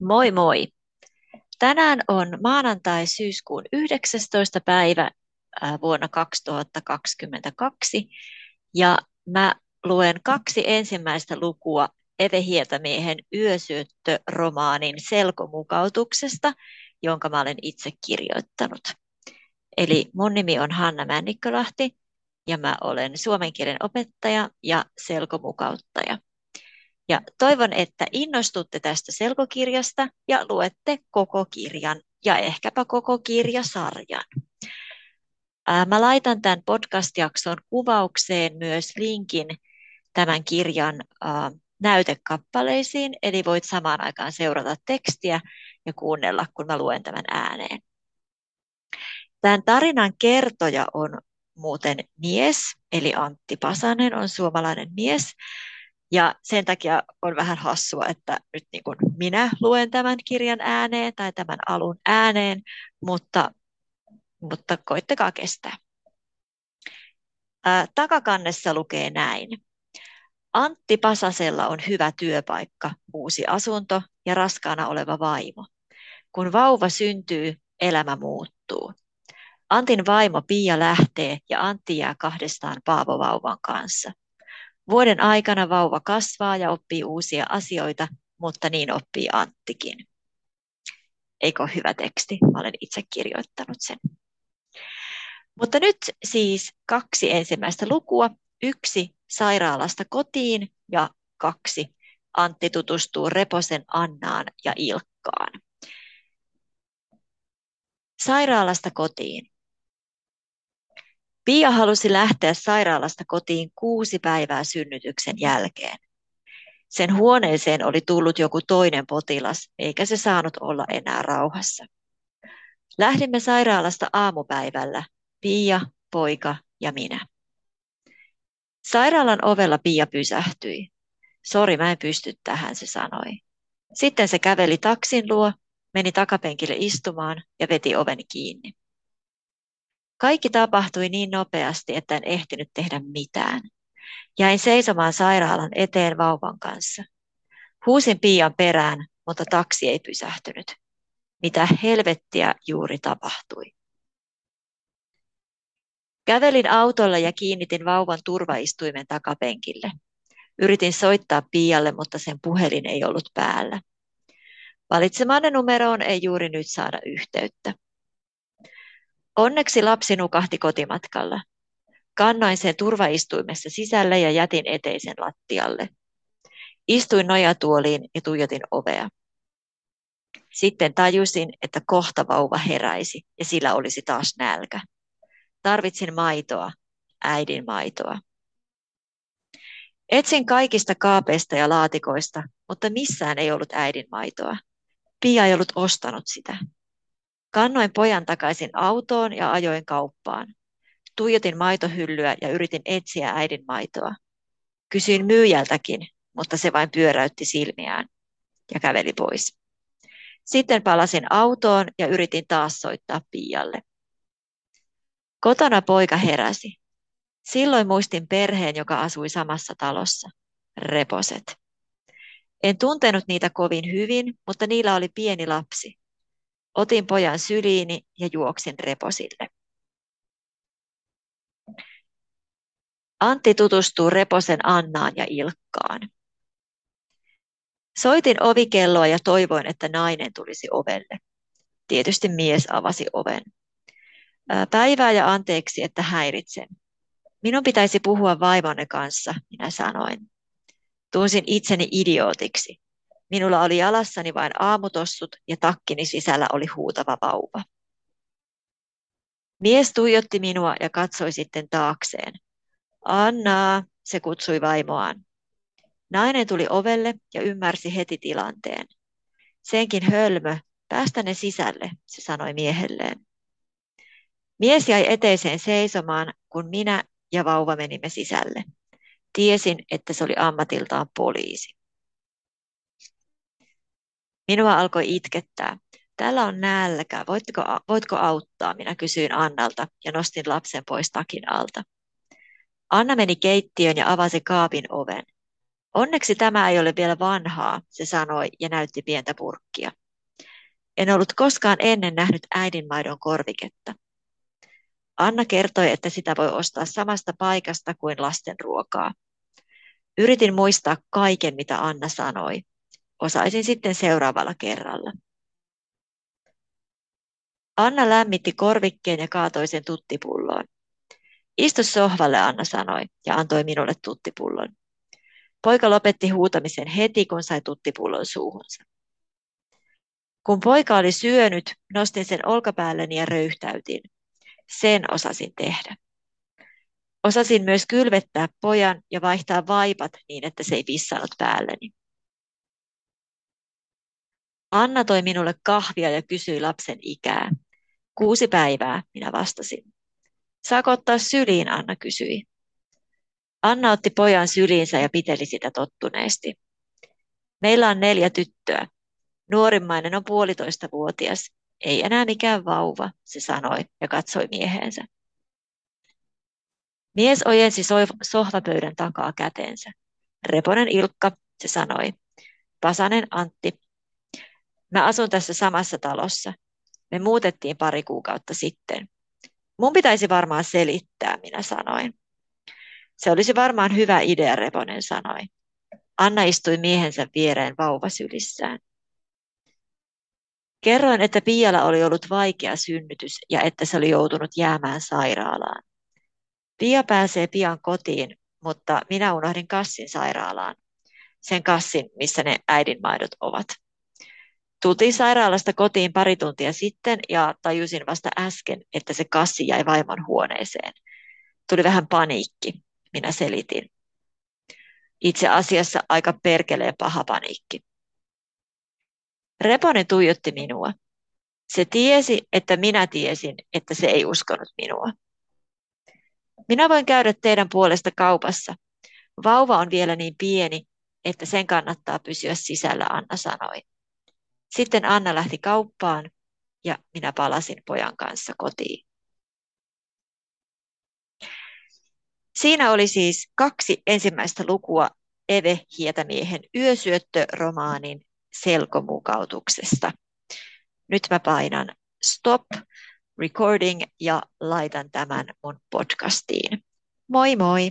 Moi moi! Tänään on maanantai syyskuun 19. päivä vuonna 2022 ja mä luen kaksi ensimmäistä lukua Eve Hietamiehen yösyöttö-romaanin selkomukautuksesta, jonka mä olen itse kirjoittanut. Eli mun nimi on Hanna Männikkölahti ja mä olen suomen kielen opettaja ja selkomukauttaja. Ja toivon, että innostutte tästä selkokirjasta ja luette koko kirjan ja ehkäpä koko kirjasarjan. Mä laitan tämän podcast-jakson kuvaukseen myös linkin tämän kirjan näytekappaleisiin, eli voit samaan aikaan seurata tekstiä ja kuunnella, kun mä luen tämän ääneen. Tämän tarinan kertoja on muuten mies, eli Antti Pasanen on suomalainen mies, ja sen takia on vähän hassua, että nyt niin kuin minä luen tämän kirjan ääneen tai tämän alun ääneen, mutta, mutta koittakaa kestää. Ää, takakannessa lukee näin. Antti Pasasella on hyvä työpaikka, uusi asunto ja raskaana oleva vaimo. Kun vauva syntyy, elämä muuttuu. Antin vaimo Pia lähtee ja Antti jää kahdestaan Paavo vauvan kanssa. Vuoden aikana vauva kasvaa ja oppii uusia asioita, mutta niin oppii Anttikin. Eikö hyvä teksti? Mä olen itse kirjoittanut sen. Mutta nyt siis kaksi ensimmäistä lukua. Yksi sairaalasta kotiin ja kaksi Antti tutustuu Reposen Annaan ja Ilkkaan. Sairaalasta kotiin. Pia halusi lähteä sairaalasta kotiin kuusi päivää synnytyksen jälkeen. Sen huoneeseen oli tullut joku toinen potilas, eikä se saanut olla enää rauhassa. Lähdimme sairaalasta aamupäivällä, Pia, poika ja minä. Sairaalan ovella Pia pysähtyi. Sori, mä en pysty tähän, se sanoi. Sitten se käveli taksin luo, meni takapenkille istumaan ja veti oven kiinni. Kaikki tapahtui niin nopeasti, että en ehtinyt tehdä mitään. Jäin seisomaan sairaalan eteen vauvan kanssa. Huusin Pian perään, mutta taksi ei pysähtynyt. Mitä helvettiä juuri tapahtui? Kävelin autolla ja kiinnitin vauvan turvaistuimen takapenkille. Yritin soittaa Pialle, mutta sen puhelin ei ollut päällä. Valitsemanne numeroon ei juuri nyt saada yhteyttä. Onneksi lapsi nukahti kotimatkalla. Kannoin sen turvaistuimessa sisälle ja jätin eteisen lattialle. Istuin nojatuoliin ja tuijotin ovea. Sitten tajusin, että kohta vauva heräisi ja sillä olisi taas nälkä. Tarvitsin maitoa, äidin maitoa. Etsin kaikista kaapeista ja laatikoista, mutta missään ei ollut äidin maitoa. Pia ei ollut ostanut sitä. Kannoin pojan takaisin autoon ja ajoin kauppaan. Tuijotin maitohyllyä ja yritin etsiä äidin maitoa. Kysyin myyjältäkin, mutta se vain pyöräytti silmiään ja käveli pois. Sitten palasin autoon ja yritin taas soittaa Pialle. Kotona poika heräsi. Silloin muistin perheen, joka asui samassa talossa. Reposet. En tuntenut niitä kovin hyvin, mutta niillä oli pieni lapsi. Otin pojan syliini ja juoksin reposille. Antti tutustuu Reposen Annaan ja Ilkkaan. Soitin ovikelloa ja toivoin, että nainen tulisi ovelle. Tietysti mies avasi oven. Päivää ja anteeksi, että häiritsen. Minun pitäisi puhua vaimonne kanssa, minä sanoin. Tunsin itseni idiootiksi. Minulla oli jalassani vain aamutossut ja takkini sisällä oli huutava vauva. Mies tuijotti minua ja katsoi sitten taakseen. Anna, se kutsui vaimoaan. Nainen tuli ovelle ja ymmärsi heti tilanteen. Senkin hölmö, päästä ne sisälle, se sanoi miehelleen. Mies jäi eteiseen seisomaan, kun minä ja vauva menimme sisälle. Tiesin, että se oli ammatiltaan poliisi. Minua alkoi itkettää. Täällä on nälkä. Voitko, voitko auttaa? Minä kysyin Annalta ja nostin lapsen pois takin alta. Anna meni keittiön ja avasi kaapin oven. Onneksi tämä ei ole vielä vanhaa, se sanoi ja näytti pientä purkkia. En ollut koskaan ennen nähnyt äidinmaidon korviketta. Anna kertoi, että sitä voi ostaa samasta paikasta kuin lasten ruokaa. Yritin muistaa kaiken, mitä Anna sanoi. Osaisin sitten seuraavalla kerralla. Anna lämmitti korvikkeen ja kaatoi sen tuttipulloon. Istu sohvalle, Anna sanoi ja antoi minulle tuttipullon. Poika lopetti huutamisen heti, kun sai tuttipullon suuhunsa. Kun poika oli syönyt, nostin sen olkapäälleni ja röyhtäytin. Sen osasin tehdä. Osasin myös kylvettää pojan ja vaihtaa vaipat niin, että se ei vissannut päälleni. Anna toi minulle kahvia ja kysyi lapsen ikää. Kuusi päivää, minä vastasin. Saako ottaa syliin, Anna kysyi. Anna otti pojan syliinsä ja piteli sitä tottuneesti. Meillä on neljä tyttöä. Nuorimmainen on puolitoista vuotias. Ei enää mikään vauva, se sanoi ja katsoi mieheensä. Mies ojensi sohvapöydän takaa käteensä. Reponen Ilkka, se sanoi. Pasanen Antti. Mä asun tässä samassa talossa. Me muutettiin pari kuukautta sitten. Mun pitäisi varmaan selittää, minä sanoin. Se olisi varmaan hyvä idea, Reponen sanoi. Anna istui miehensä viereen vauvasylissään. Kerroin, että Pialla oli ollut vaikea synnytys ja että se oli joutunut jäämään sairaalaan. Pia pääsee pian kotiin, mutta minä unohdin kassin sairaalaan. Sen kassin, missä ne äidinmaidot ovat. Tultiin sairaalasta kotiin pari tuntia sitten ja tajusin vasta äsken, että se kassi jäi vaimon huoneeseen. Tuli vähän paniikki, minä selitin. Itse asiassa aika perkeleen paha paniikki. Reponen tuijotti minua. Se tiesi, että minä tiesin, että se ei uskonut minua. Minä voin käydä teidän puolesta kaupassa. Vauva on vielä niin pieni, että sen kannattaa pysyä sisällä, Anna sanoi. Sitten Anna lähti kauppaan ja minä palasin pojan kanssa kotiin. Siinä oli siis kaksi ensimmäistä lukua Eve Hietämiehen yösyöttöromaanin selkomukautuksesta. Nyt mä painan stop recording ja laitan tämän mun podcastiin. Moi moi!